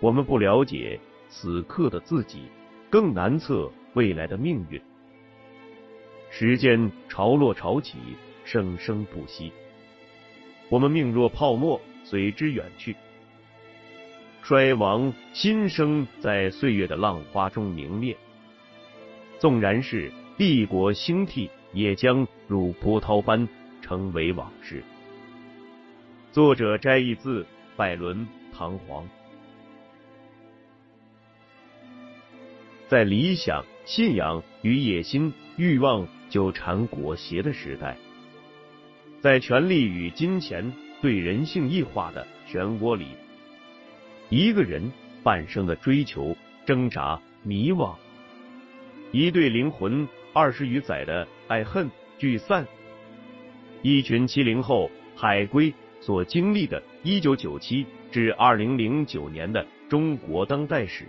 我们不了解此刻的自己，更难测未来的命运。时间潮落潮起，生生不息。我们命若泡沫，随之远去。衰亡新生在岁月的浪花中明灭。纵然是帝国兴替，也将如波涛般成为往事。作者摘译自拜伦《唐璜》。在理想、信仰与野心、欲望纠缠裹挟的时代，在权力与金钱对人性异化的漩涡里，一个人半生的追求、挣扎、迷惘，一对灵魂二十余载的爱恨聚散，一群七零后海归。所经历的1997至2009年的中国当代史，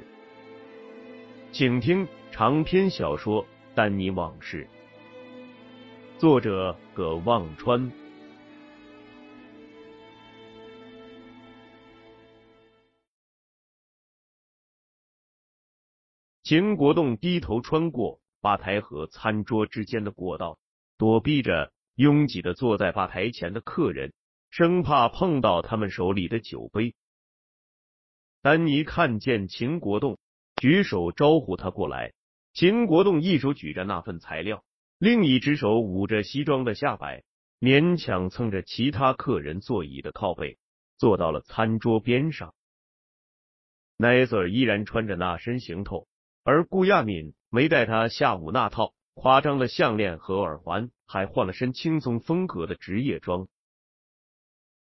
请听长篇小说《丹尼往事》，作者葛望川。秦国栋低头穿过吧台和餐桌之间的过道，躲避着拥挤的坐在吧台前的客人。生怕碰到他们手里的酒杯。丹尼看见秦国栋，举手招呼他过来。秦国栋一手举着那份材料，另一只手捂着西装的下摆，勉强蹭着其他客人座椅的靠背，坐到了餐桌边上。奈瑟依然穿着那身行头，而顾亚敏没带他下午那套夸张的项链和耳环，还换了身轻松风格的职业装。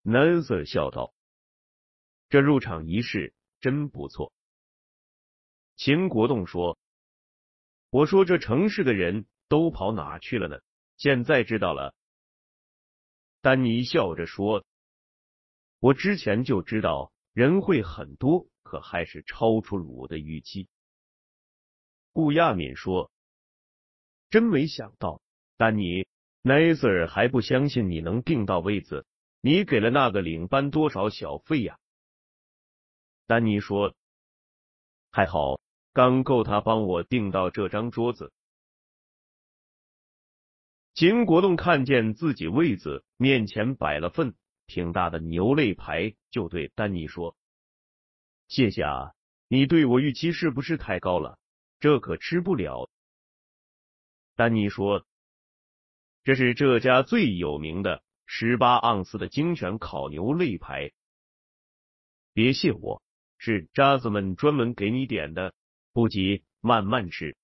奈瑟笑道：“这入场仪式真不错。”秦国栋说：“我说这城市的人都跑哪去了呢？现在知道了。”丹尼笑着说：“我之前就知道人会很多，可还是超出了我的预期。”顾亚敏说：“真没想到，丹尼，奈瑟尔还不相信你能订到位子。”你给了那个领班多少小费呀？丹尼说：“还好，刚够他帮我订到这张桌子。”秦国栋看见自己位子面前摆了份挺大的牛肋排，就对丹尼说：“谢谢啊，你对我预期是不是太高了？这可吃不了。”丹尼说：“这是这家最有名的。”十八盎司的精选烤牛肋排，别谢我，是渣子们专门给你点的，不急，慢慢吃。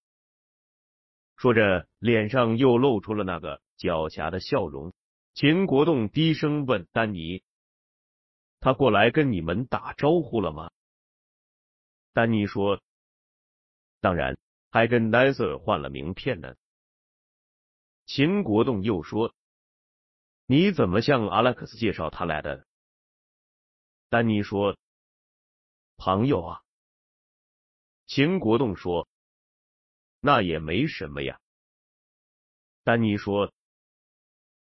说着，脸上又露出了那个狡黠的笑容。秦国栋低声问丹尼：“他过来跟你们打招呼了吗？”丹尼说：“当然，还跟奈瑟换了名片呢。”秦国栋又说。你怎么向阿拉克斯介绍他来的？丹尼说：“朋友啊。”秦国栋说：“那也没什么呀。”丹尼说：“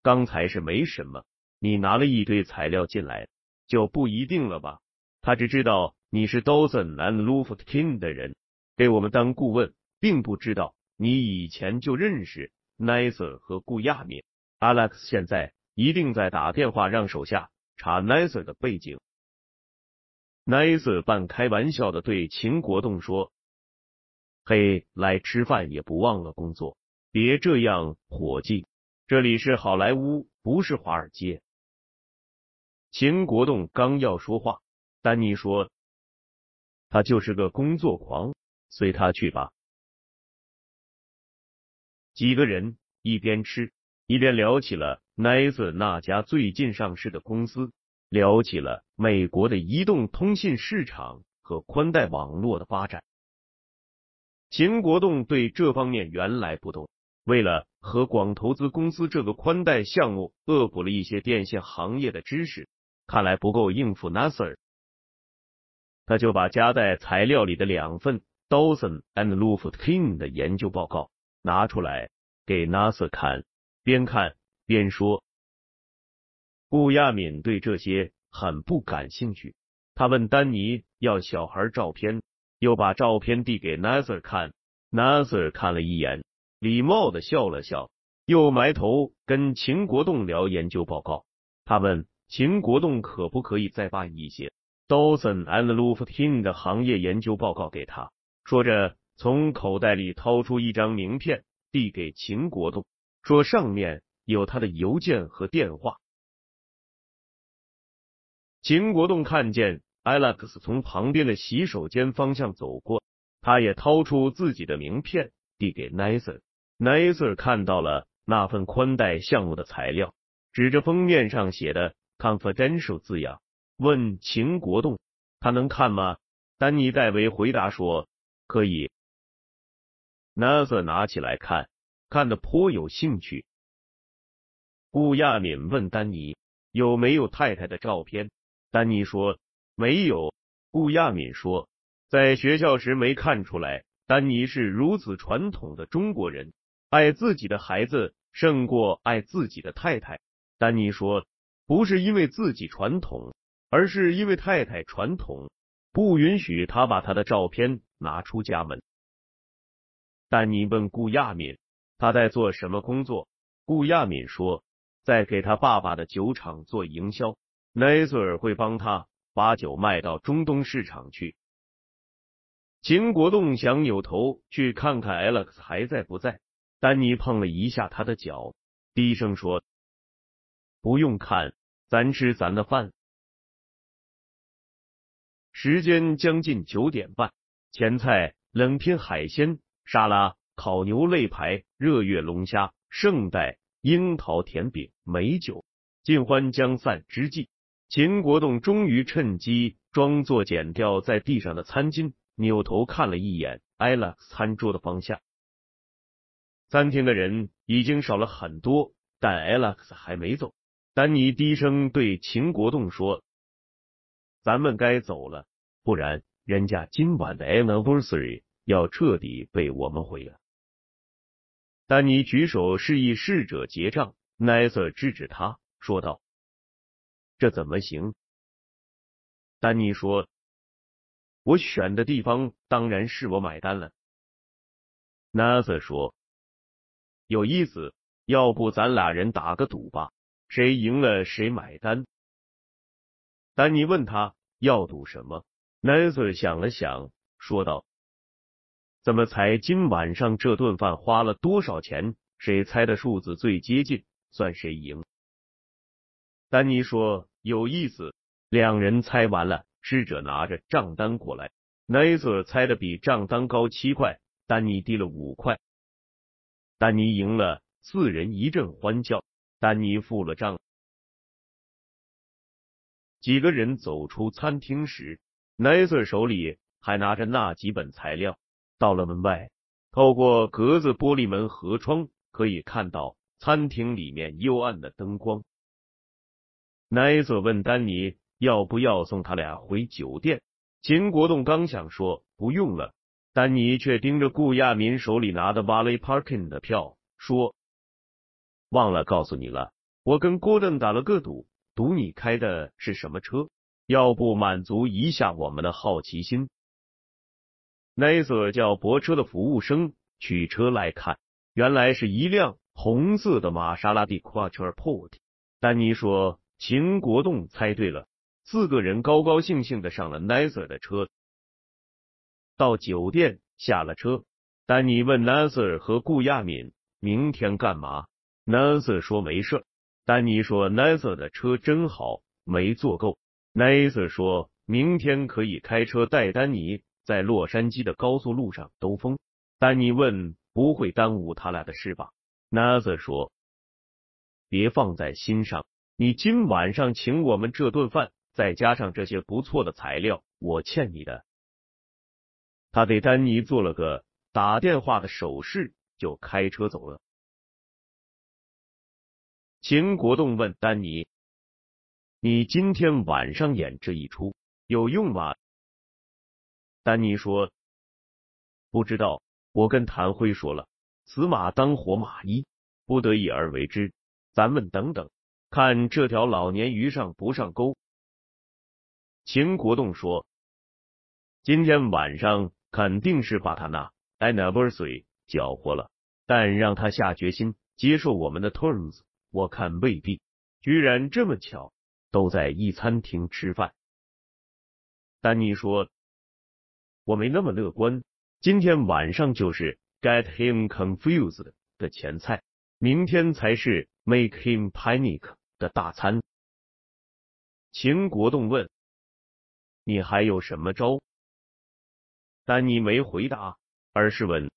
刚才是没什么，你拿了一堆材料进来，就不一定了吧？他只知道你是 Dawson and Luftkin 的人，给我们当顾问，并不知道你以前就认识奈瑟和顾亚敏。Alex 现在。”一定在打电话让手下查奈瑟的背景。奈瑟半开玩笑的对秦国栋说：“嘿，来吃饭也不忘了工作，别这样，伙计，这里是好莱坞，不是华尔街。”秦国栋刚要说话，丹尼说：“他就是个工作狂，随他去吧。”几个人一边吃一边聊起了。奈瑟那家最近上市的公司聊起了美国的移动通信市场和宽带网络的发展。秦国栋对这方面原来不懂，为了和广投资公司这个宽带项目恶补了一些电信行业的知识，看来不够应付 NASA，他就把夹在材料里的两份 Dawson and Lufkin 的研究报告拿出来给 NASA 看，边看。边说，顾亚敏对这些很不感兴趣，他问丹尼要小孩照片，又把照片递给 Nasser 看。Nasser 看了一眼，礼貌的笑了笑，又埋头跟秦国栋聊研究报告。他问秦国栋可不可以再把一些 Dawson and Luftin 的行业研究报告给他。说着，从口袋里掏出一张名片，递给秦国栋，说上面有他的邮件和电话。秦国栋看见 Alex 从旁边的洗手间方向走过，他也掏出自己的名片，递给 Nathan。Nathan 看到了那份宽带项目的材料，指着封面上写的 “confidential” 字样，问秦国栋：“他能看吗？”丹尼戴维回答说。可以。纳瑟拿起来看，看得颇有兴趣。顾亚敏问丹尼有没有太太的照片，丹尼说没有。顾亚敏说，在学校时没看出来，丹尼是如此传统的中国人，爱自己的孩子胜过爱自己的太太。丹尼说，不是因为自己传统，而是因为太太传统，不允许他把他的照片。拿出家门。丹尼问顾亚敏他在做什么工作。顾亚敏说，在给他爸爸的酒厂做营销。奈瑟尔会帮他把酒卖到中东市场去。秦国栋想扭头去看看 Alex 还在不在。丹尼碰了一下他的脚，低声说：“不用看，咱吃咱的饭。”时间将近九点半。前菜：冷拼海鲜、沙拉、烤牛肋排、热月龙虾、圣代樱桃甜饼、美酒。尽欢将散之际，秦国栋终于趁机装作剪掉在地上的餐巾，扭头看了一眼艾拉餐桌的方向。餐厅的人已经少了很多，但艾拉克还没走。丹尼低声对秦国栋说：“咱们该走了，不然。”人家今晚的 anniversary 要彻底被我们毁了。丹尼举手示意侍者结账，奈瑟制止他，说道：“这怎么行？”丹尼说：“我选的地方当然是我买单了。”奈瑟说：“有意思，要不咱俩人打个赌吧，谁赢了谁买单。”丹尼问他要赌什么。奈瑟想了想，说道：“怎么猜今晚上这顿饭花了多少钱？谁猜的数字最接近，算谁赢。”丹尼说：“有意思。”两人猜完了，侍者拿着账单过来。奈瑟猜的比账单高七块，丹尼低了五块。丹尼赢了，四人一阵欢叫。丹尼付了账。几个人走出餐厅时。奈瑟手里还拿着那几本材料，到了门外，透过格子玻璃门合窗，可以看到餐厅里面幽暗的灯光。奈瑟问丹尼要不要送他俩回酒店。秦国栋刚想说不用了，丹尼却盯着顾亚民手里拿的 Valley Parking 的票，说：“忘了告诉你了，我跟郭正打了个赌，赌你开的是什么车。”要不满足一下我们的好奇心？奈瑟叫泊车的服务生取车来看，原来是一辆红色的玛莎拉蒂 Quattroporte。丹尼说：“秦国栋猜对了。”四个人高高兴兴的上了奈瑟的车，到酒店下了车。丹尼问奈瑟和顾亚敏：“明天干嘛？”奈瑟说：“没事。”丹尼说：“奈瑟的车真好，没坐够。”奈瑟说明天可以开车带丹尼在洛杉矶的高速路上兜风。丹尼问：“不会耽误他俩的事吧？”奈瑟说：“别放在心上，你今晚上请我们这顿饭，再加上这些不错的材料，我欠你的。”他给丹尼做了个打电话的手势，就开车走了。秦国栋问丹尼。你今天晚上演这一出有用吗？丹尼说：“不知道，我跟谭辉说了，此马当活马医，不得已而为之。咱们等等，看这条老年鱼上不上钩。”秦国栋说：“今天晚上肯定是把他那 anniversary 搅和了，但让他下决心接受我们的 terms，我看未必。居然这么巧，都在一餐厅吃饭。”丹尼说：“我没那么乐观。今天晚上就是 get him confused 的前菜，明天才是 make him panic 的大餐。”秦国栋问：“你还有什么招？”丹尼没回答，而是问：“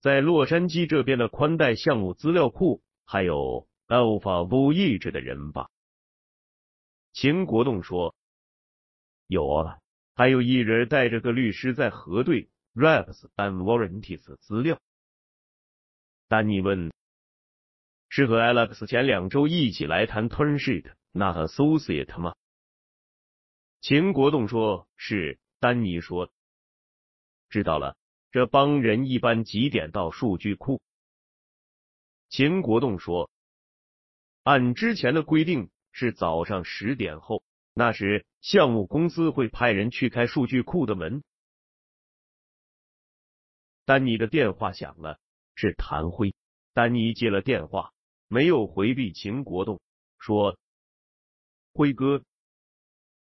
在洛杉矶这边的宽带项目资料库还有 Alpha V 意志的人吧？”秦国栋说。有啊，还有一人带着个律师在核对 Reps and Warranties 资料。丹尼问：“是和 Alex 前两周一起来谈 Turn Sheet 那 Associate 吗？”秦国栋说：“是。”丹尼说：“知道了，这帮人一般几点到数据库？”秦国栋说：“按之前的规定是早上十点后。”那时，项目公司会派人去开数据库的门。丹尼的电话响了，是谭辉。丹尼接了电话，没有回避秦国栋，说：“辉哥，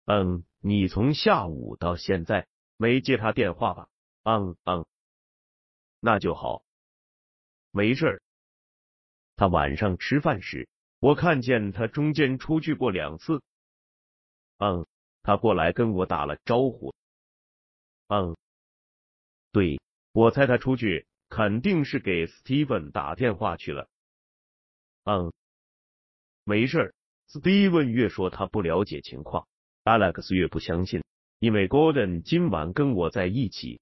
嗯，你从下午到现在没接他电话吧？嗯嗯，那就好，没事儿。他晚上吃饭时，我看见他中间出去过两次。”嗯，他过来跟我打了招呼。嗯，对，我猜他出去肯定是给 Steven 打电话去了。嗯，没事。Steven 越说他不了解情况，Alex 越不相信，因为 Gordon 今晚跟我在一起。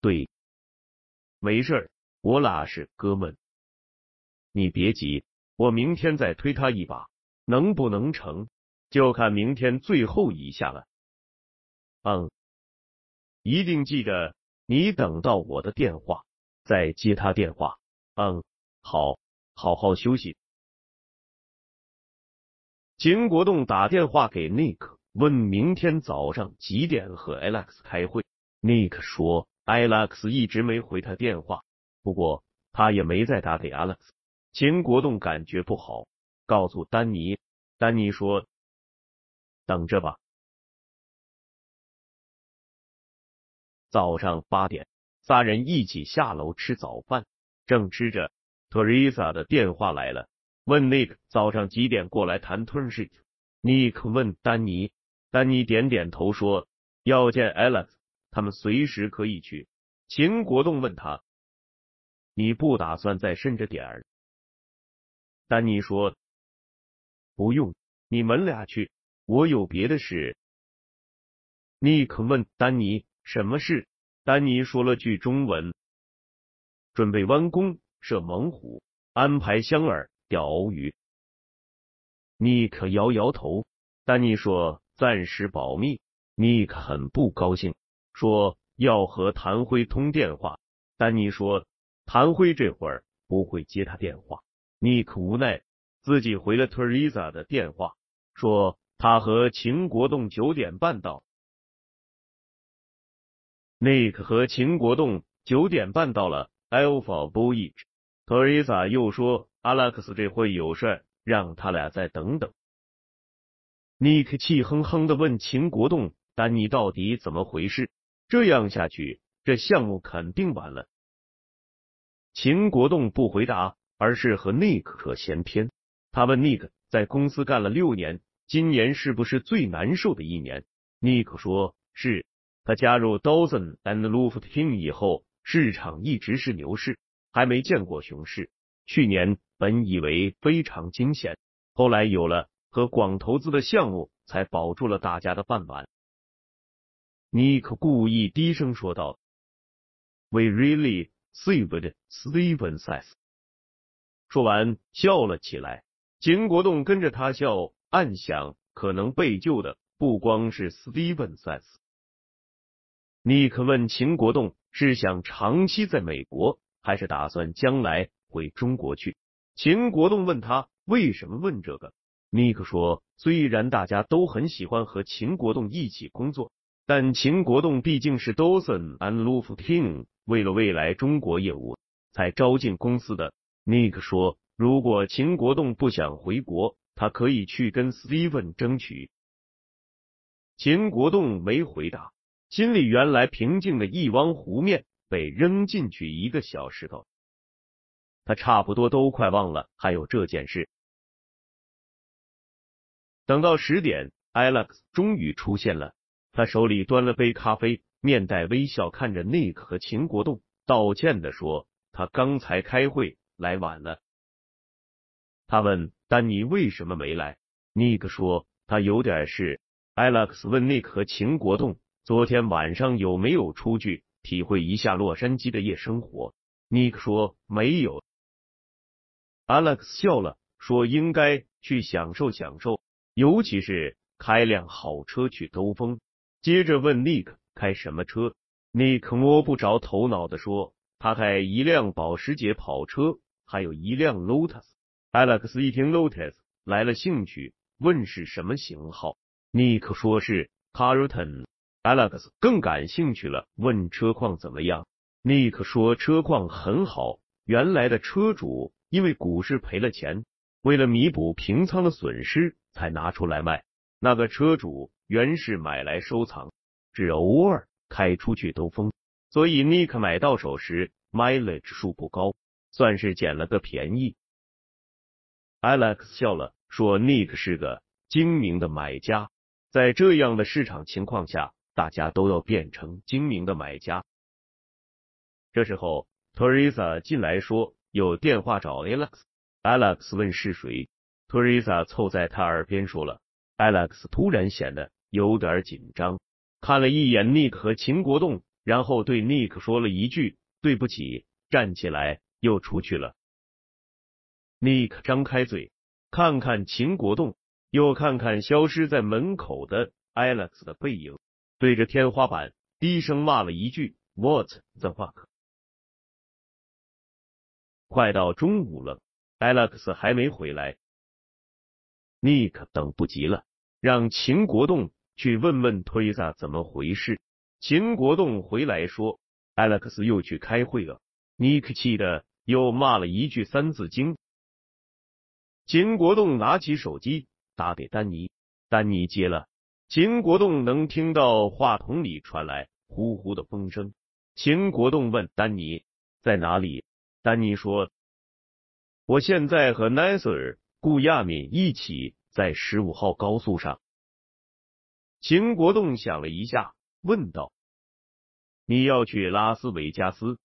对，没事儿，我俩是哥们。你别急，我明天再推他一把，能不能成？就看明天最后一下了。嗯，一定记得你等到我的电话再接他电话。嗯，好，好好休息。秦国栋打电话给 Nick，问明天早上几点和 Alex 开会。Nick 说 Alex 一直没回他电话，不过他也没再打给 Alex。秦国栋感觉不好，告诉丹尼。丹尼说。等着吧。早上八点，仨人一起下楼吃早饭，正吃着，Teresa 的电话来了，问 Nick 早上几点过来谈 turn sheet。Nick 问丹尼，丹尼点点头说要见 Alex，他们随时可以去。秦国栋问他，你不打算再深着点儿？丹尼说不用，你们俩去。我有别的事。尼克问丹尼什么事？丹尼说了句中文：“准备弯弓射猛虎，安排香儿钓欧鱼。”尼克摇摇头。丹尼说：“暂时保密。”尼克很不高兴，说要和谭辉通电话。丹尼说：“谭辉这会儿不会接他电话。”尼克无奈，自己回了 Teresa 的电话，说。他和秦国栋九点半到尼克和秦国栋九点半到了 Alpha Voyage。Teresa 又说 Alex 这会有事，让他俩再等等。Nick 气哼哼的问秦国栋：“丹尼到底怎么回事？这样下去，这项目肯定完了。”秦国栋不回答，而是和 Nick 闲篇。他问 Nick 在公司干了六年。今年是不是最难受的一年？尼克说：“是。”他加入 Dawson and Luft Team 以后，市场一直是牛市，还没见过熊市。去年本以为非常惊险，后来有了和广投资的项目，才保住了大家的饭碗。尼克故意低声说道：“We really saved Steven says。”说完笑了起来，秦国栋跟着他笑。暗想，可能被救的不光是 Steven s 尼克问秦国栋是想长期在美国，还是打算将来回中国去？秦国栋问他为什么问这个？尼克说，虽然大家都很喜欢和秦国栋一起工作，但秦国栋毕竟是 Dawson and Lufkin 为了未来中国业务才招进公司的。尼克说，如果秦国栋不想回国，他可以去跟 Steven 争取。秦国栋没回答，心里原来平静的一汪湖面被扔进去一个小石头，他差不多都快忘了还有这件事。等到十点，Alex 终于出现了。他手里端了杯咖啡，面带微笑看着 Nick 和秦国栋，道歉的说：“他刚才开会来晚了。”他问丹尼为什么没来，Nick 说他有点事。Alex 问 Nick 和秦国栋昨天晚上有没有出去体会一下洛杉矶的夜生活尼克说没有。Alex 笑了，说应该去享受享受。尤其是开辆好车去兜风。接着问尼克开什么车尼克摸不着头脑的说，他开一辆保时捷跑车，还有一辆 Lotus。Alex 一听 Lotus 来了兴趣，问是什么型号尼克说是 Carlton。Alex 更感兴趣了，问车况怎么样，Nick 说车况很好，原来的车主因为股市赔了钱，为了弥补平仓的损失。才拿出来卖。那个车主原是买来收藏，只偶尔开出去兜风，所以 Nick 买到手时 mileage 数不高，算是捡了个便宜。Alex 笑了，说：“ Nick 是个精明的买家，在这样的市场情况下，大家都要变成精明的买家。”这时候，Teresa 进来说：“有电话找 Alex。”Alex 问是谁。，Teresa 凑在他耳边说了，Alex 突然显得有点紧张，看了一眼 Nick 和秦国栋，然后对 Nick 说了一句对不起，站起来又出去了。Nick 张开嘴，看看秦国栋，又看看消失在门口的 Alex 的背影，对着天花板低声骂了一句 What the fuck！快到中午了，Alex 还没回来。尼克等不及了，让秦国栋去问问推萨怎么回事。秦国栋回来说，Alex 又去开会了。尼克气的又骂了一句《三字经》。秦国栋拿起手机打给丹尼，丹尼接了。秦国栋能听到话筒里传来呼呼的风声。秦国栋问丹尼在哪里，丹尼说：“我现在和奈瑟尔。”顾亚敏一起在十五号高速上。秦国栋想了一下，问道：“你要去拉斯维加斯？”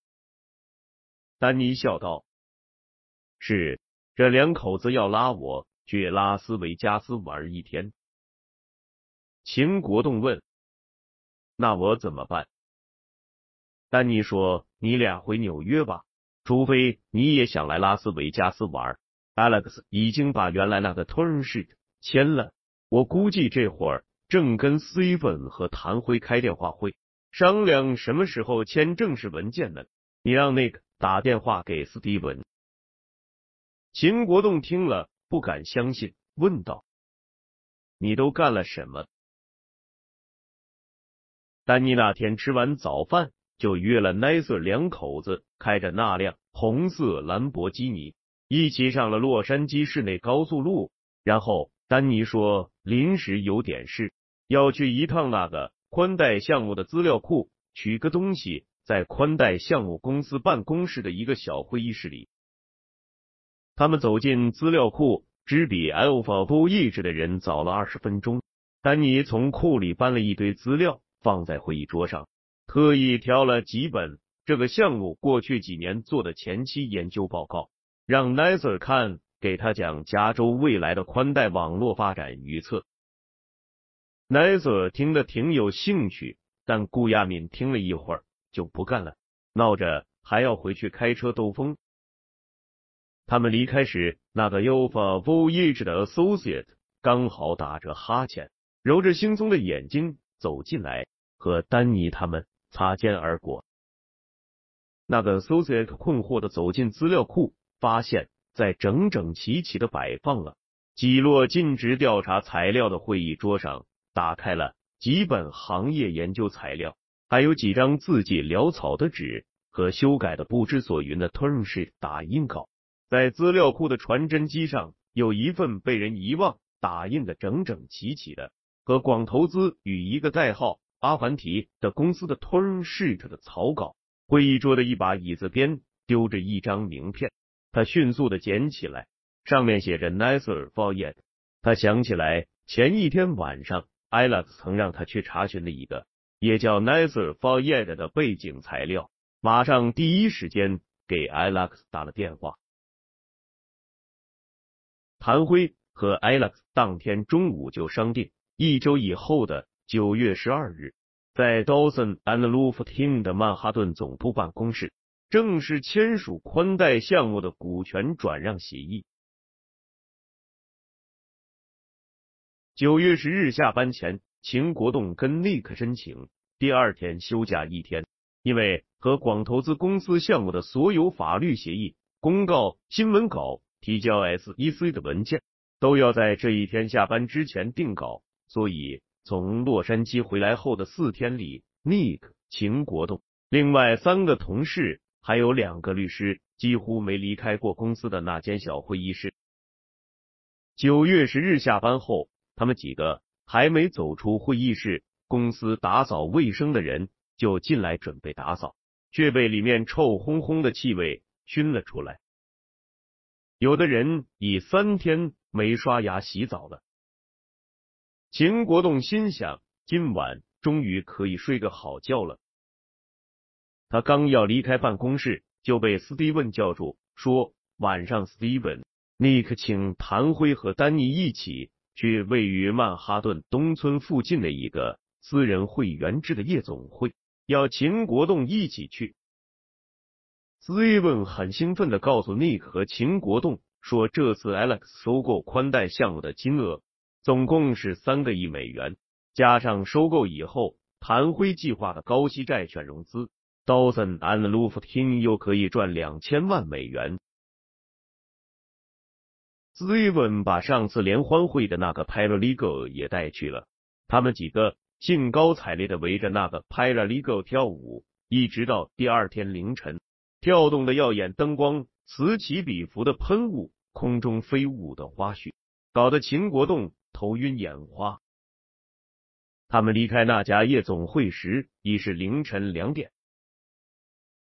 丹尼笑道：“是，这两口子要拉我去拉斯维加斯玩一天。”秦国栋问：“那我怎么办？”丹尼说：“你俩回纽约吧，除非你也想来拉斯维加斯玩。” Alex 已经把原来那个 turn sheet 签了，我估计这会儿正跟 Steven 和谭辉开电话会，商量什么时候签正式文件呢。你让 Nick 打电话给 Steven。秦国栋听了不敢相信，问道：“你都干了什么？”丹尼那天吃完早饭就约了 Nasser 两口子，开着那辆红色兰博基尼。一起上了洛杉矶市内高速路，然后丹尼说临时有点事，要去一趟那个宽带项目的资料库取个东西，在宽带项目公司办公室的一个小会议室里。他们走进资料库，只比 Alpha Voyage 的人早了二十分钟。丹尼从库里搬了一堆资料放在会议桌上，特意挑了几本这个项目过去几年做的前期研究报告。让 Nasser 看，给他讲加州未来的宽带网络发展预测。Nasser 听得挺有兴趣，但顾亚敏听了一会儿就不干了，闹着还要回去开车兜风。他们离开时，那个 Ufa Voyage 的 Associate 刚好打着哈欠，揉着惺忪的眼睛走进来，和丹尼他们擦肩而过。那个 Associate 困惑的走进资料库。发现，在整整齐齐的摆放了几摞尽职调查材料的会议桌上，打开了几本行业研究材料，还有几张字迹潦草的纸和修改的不知所云的 turnsheet 打印稿。在资料库的传真机上，有一份被人遗忘、打印的整整齐齐的和广投资与一个代号阿凡提的公司的 term sheet 的草稿。会议桌的一把椅子边丢着一张名片，他迅速的捡起来。上面写着 Nasser Fayed，他想起来前一天晚上 Alex 曾让他去查询的一个也叫 Nasser Fayed 的背景材料，马上第一时间给 Alex 打了电话。谭辉和 Alex 当天中午就商定，一周以后的九月十二日，在 Dawson and Luftin 的曼哈顿总部办公室正式签署宽带项目的股权转让协议。九月十日下班前，秦国栋跟 Nick 申请第二天休假一天，因为和广投资公司项目的所有法律协议、公告、新闻稿、提交 SEC 的文件都要在这一天下班之前定稿，所以从洛杉矶回来后的四天里，Nick、秦国栋、另外三个同事还有两个律师几乎没离开过公司的那间小会议室。九月十日下班后。他们几个还没走出会议室，公司打扫卫生的人就进来准备打扫，却被里面臭烘烘的气味熏了出来。有的人已三天没刷牙洗澡了。秦国栋心想，今晚终于可以睡个好觉了。他刚要离开办公室，就被斯蒂文叫住，说：“晚上，斯蒂文，尼克请谭辉和丹尼一起。”去位于曼哈顿东村附近的一个私人会员制的夜总会，要秦国栋一起去。斯蒂文很兴奋的告诉尼克和秦国栋说，这次 Alex 收购宽带项目的金额总共是三个亿美元，加上收购以后谭辉计划的高息债券融资，Dawson and Luftin 又可以赚两千万美元。斯蒂文把上次联欢会的那个 Paralegal 也带去了，他们几个兴高采烈的围着那个 Paralegal 跳舞，一直到第二天凌晨。跳动的耀眼灯光，此起彼伏的喷雾，空中飞舞的花絮，搞得秦国栋头晕眼花。他们离开那家夜总会时已是凌晨两点，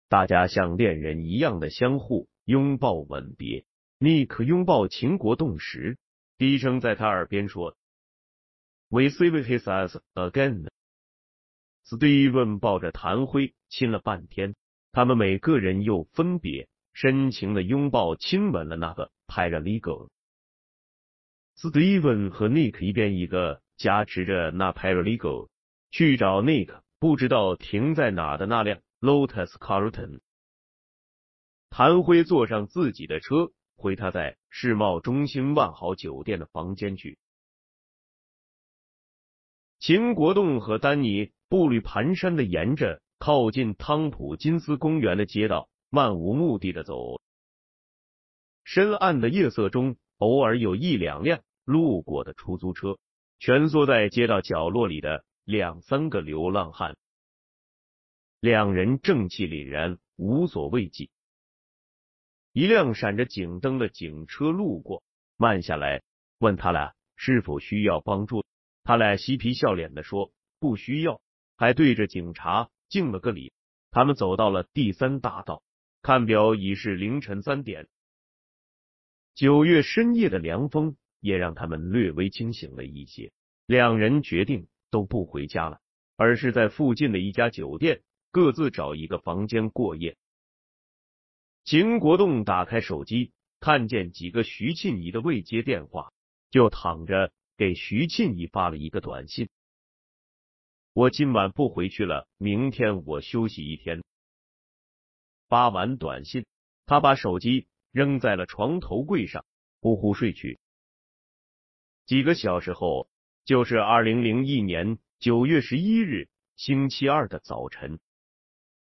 大家像恋人一样的相互拥抱吻别。尼克拥抱秦国栋时，低声在他耳边说：“We see his eyes again。”斯蒂文抱着谭辉亲了半天，他们每个人又分别深情的拥抱亲吻了那个 Paralegal。文和 Nick 一边一个加持着那 Paralegal 去找 Nick 不知道停在哪的那辆 Lotus Carlton。谭辉坐上自己的车。回他在世贸中心万豪酒店的房间去。秦国栋和丹尼步履蹒跚的沿着靠近汤普金斯公园的街道漫无目的的走。深暗的夜色中，偶尔有一两辆路过的出租车，蜷缩在街道角落里的两三个流浪汉，两人正气凛然，无所畏惧。一辆闪着警灯的警车路过，慢下来，问他俩是否需要帮助。他俩嬉皮笑脸的说不需要，还对着警察敬了个礼。他们走到了第三大道，看表已是凌晨三点。九月深夜的凉风也让他们略微清醒了一些。两人决定都不回家了，而是在附近的一家酒店各自找一个房间过夜。秦国栋打开手机，看见几个徐庆怡的未接电话，就躺着给徐庆怡发了一个短信：“我今晚不回去了，明天我休息一天。”发完短信，他把手机扔在了床头柜上，呼呼睡去。几个小时后，就是二零零一年九月十一日星期二的早晨。